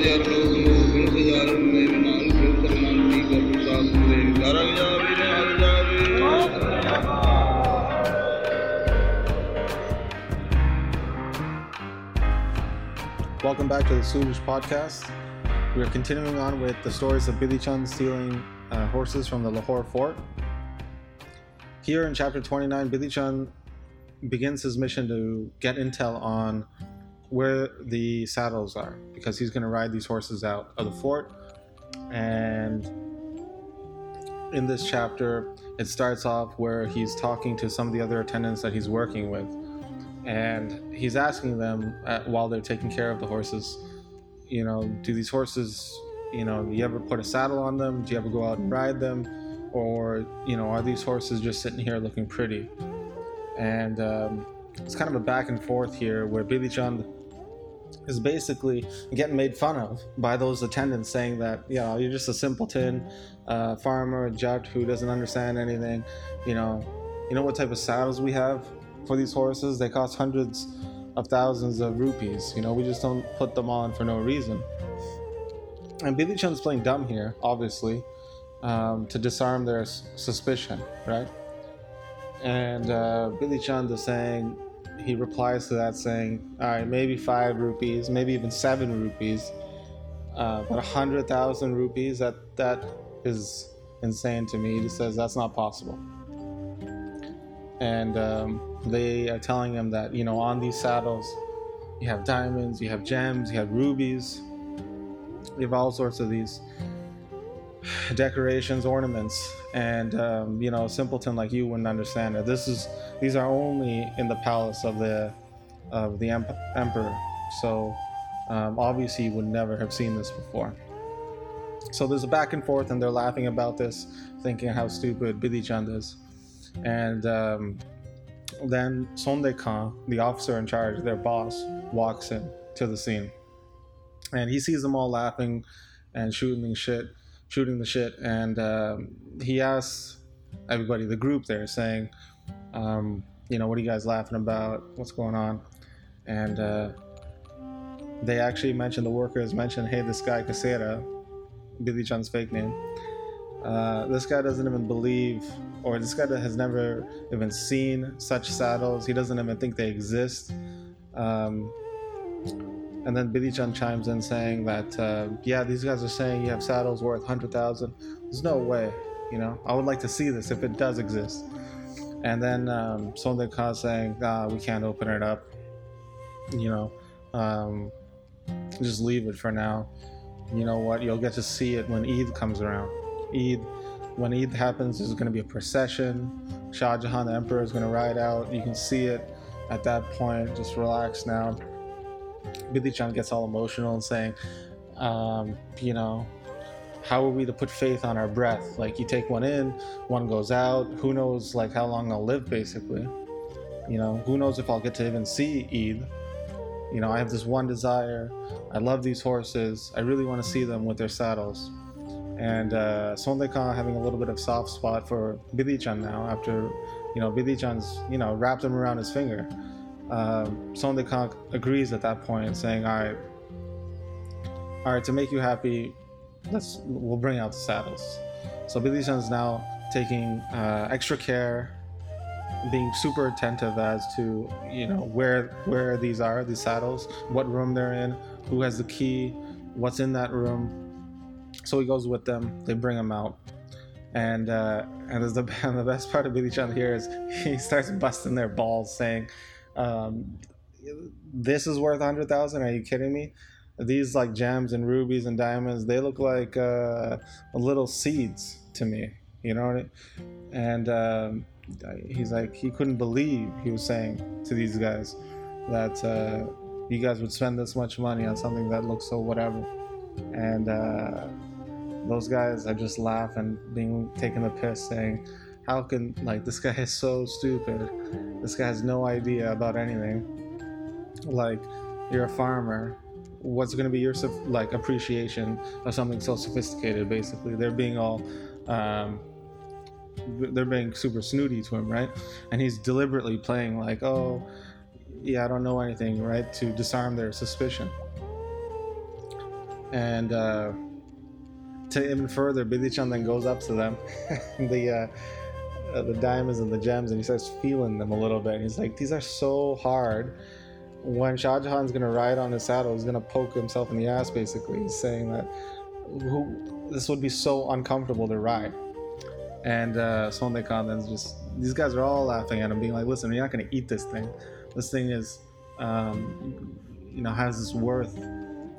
Welcome back to the Subish podcast. We are continuing on with the stories of Bidhi Chand stealing uh, horses from the Lahore fort. Here in chapter 29, Bidhi Chand begins his mission to get intel on where the saddles are because he's going to ride these horses out of the fort. And in this chapter, it starts off where he's talking to some of the other attendants that he's working with. And he's asking them uh, while they're taking care of the horses you know do these horses you know do you ever put a saddle on them? Do you ever go out and ride them? Or you know are these horses just sitting here looking pretty? And um, it's kind of a back and forth here where Bidhi Chand is basically getting made fun of by those attendants saying that you know you're just a simpleton uh, farmer a jat who doesn't understand anything you know you know what type of saddles we have for these horses. They cost hundreds of thousands of rupees. You know, we just don't put them on for no reason. And Bidhi Chand's playing dumb here, obviously, um, to disarm their s- suspicion, right? And uh, Bidhi Chand is saying, he replies to that saying, all right, maybe five rupees, maybe even seven rupees, uh, but a hundred thousand rupees, that that is insane to me. He says that's not possible and um, they are telling him that you know on these saddles you have diamonds you have gems you have rubies you have all sorts of these decorations ornaments and um, you know simpleton like you wouldn't understand it. This is these are only in the palace of the of the emp- emperor. So um, obviously you would never have seen this before. So there's a back and forth and they're laughing about this thinking how stupid Bidhi Chand is. And um, then Sonde Khan, the officer in charge, their boss, walks in to the scene, and he sees them all laughing and shooting shit, shooting the shit, and um, he asks everybody, the group there, saying, um, "You know, what are you guys laughing about? What's going on?" And uh, they actually mention the workers mention, "Hey, this guy Casera, Bidhi Chand's fake name." Uh, this guy doesn't even believe, or this guy has never even seen such saddles. He doesn't even think they exist. Um, and then Bidhi Chand chimes in saying that, uh, yeah, these guys are saying you have saddles worth 100,000. There's no way, you know. I would like to see this if it does exist. And then um, Sonde Khan saying, ah, we can't open it up. You know, um, just leave it for now. You know what? You'll get to see it when Eid comes around. Eid, when Eid happens, there's going to be a procession. Shah Jahan, the emperor, is going to ride out. You can see it at that point. Just relax now. Bidhi Chand gets all emotional and saying, um, you know, how are we to put faith on our breath? Like you take one in, one goes out. Who knows, like how long I'll live, basically. You know, who knows if I'll get to even see Eid. You know, I have this one desire. I love these horses. I really want to see them with their saddles and uh, Sonde Khan having a little bit of soft spot for Bidhi Chand now after you know Bidhi Chand's you know wrapped him around his finger. Sonde Khan agrees at that point, saying, "All right, all right, to make you happy, let's we'll bring out the saddles." So Bidhi Chand's now taking uh, extra care, being super attentive as to you know where where these are these saddles, what room they're in, who has the key, what's in that room so he goes with them. They bring him out, and uh, and the and the best part of Bidhi Chand here is he starts busting their balls, saying, um, "This is worth a hundred thousand? Are you kidding me? These like gems and rubies and diamonds, they look like uh, little seeds to me. You know what? I mean? And um, he's like, he couldn't believe he was saying to these guys that uh, you guys would spend this much money on something that looks so whatever." and uh, those guys are just laughing, being taking the piss, saying, "How can like this guy is so stupid? This guy has no idea about anything. Like, you're a farmer. What's going to be your like appreciation of something so sophisticated? Basically, they're being all." Um, they're being super snooty to him, right? And he's deliberately playing like, "Oh, yeah, I don't know anything," right, to disarm their suspicion And uh, to even further, Bidhi Chand then goes up to them, the uh, uh, the diamonds and the gems, and he starts feeling them a little bit. And he's like, "These are so hard." When Shah Jahan's gonna ride on his saddle, he's gonna poke himself in the ass. Basically, he's saying that who, this would be so uncomfortable to ride. And uh, Sonde Khan then just these guys are all laughing at him, being like, "Listen, you're not gonna eat this thing. This thing is, um, you know, has this worth."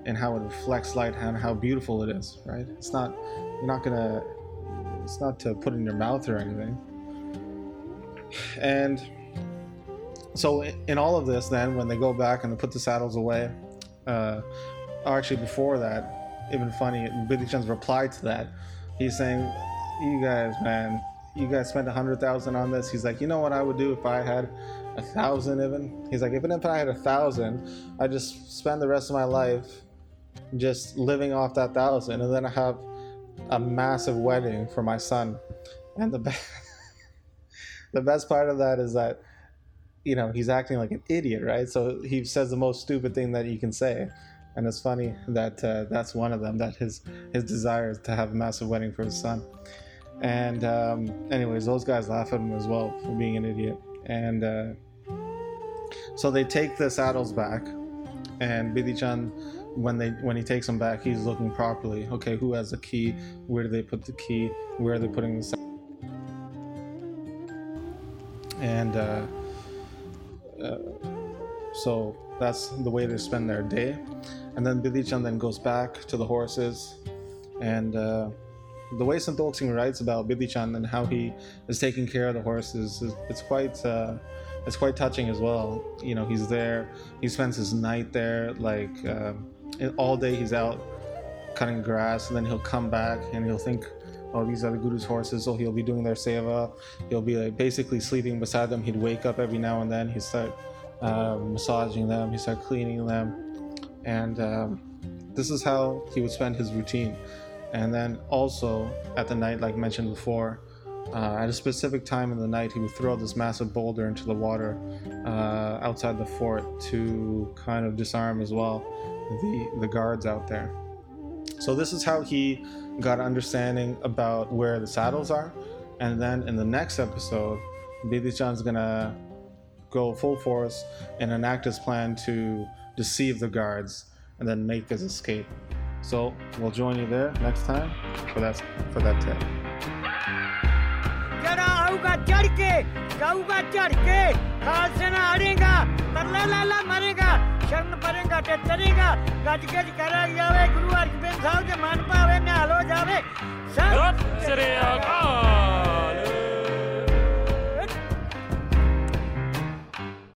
and how it reflects light and how beautiful it is, right? It's not, you're not gonna, it's not to put in your mouth or anything. And so, in all of this, then when they go back and they put the saddles away, uh, or actually before that, even funny, Bidhi Chand's reply to that, he's saying, "You guys, man, you guys spent a hundred thousand on this." He's like, "You know what I would do if I had a thousand even?" He's like, "Even if I had a thousand, I just spend the rest of my life." just living off that thousand, and then I have a massive wedding for my son. And the the best part of that is that, you know, he's acting like an idiot, right? So he says the most stupid thing that you can say, and it's funny that uh, that's one of them. That his his desire is to have a massive wedding for his son. And um, anyways, those guys laugh at him as well for being an idiot. And uh, so they take the saddles back, and Bidhi Chand when they when he takes them back, he's looking properly. Okay, who has the key? Where do they put the key? Where are they putting the? And uh, uh, so that's the way they spend their day. And then Bidhi Chand then goes back to the horses, and uh, the way Santokh Singh writes about Bidhi Chand and how he is taking care of the horses, is, it's quite uh, it's quite touching as well. You know, he's there, he spends his night there, like. Um, all day he's out cutting grass and then he'll come back and he'll think oh these are the guru's horses so he'll be doing their seva. He'll be like basically sleeping beside them. He'd wake up every now and then. He'd start um, massaging them. He'd start cleaning them. And um, this is how he would spend his routine. And then also at the night like mentioned before uh, at a specific time in the night he would throw this massive boulder into the water uh, outside the fort to kind of disarm as well the, the guards out there. So this is how he got an understanding about where the saddles are. And then in the next episode, Bidhi Chand's gonna go full force and enact his plan to deceive the guards and then make his escape. So we'll join you there next time for that for that tale. ਸ਼ਰਨ ਪਰੇਗਾ ਤੇ ਤਰੀਗਾ। ਗੱਜ ਗੱਜ ਕਰਿਆ ਜਾਵੇ, ਗੁਰੂ ਅਰਜਨ ਸਾਹਿਬ ਦੇ ਮਨ ਭਾਵੇ, ਨਿਹਾਲ ਹੋ ਜਾਵੇ। ਸਤਿ ਸ੍ਰੀ ਅਕਾਲ।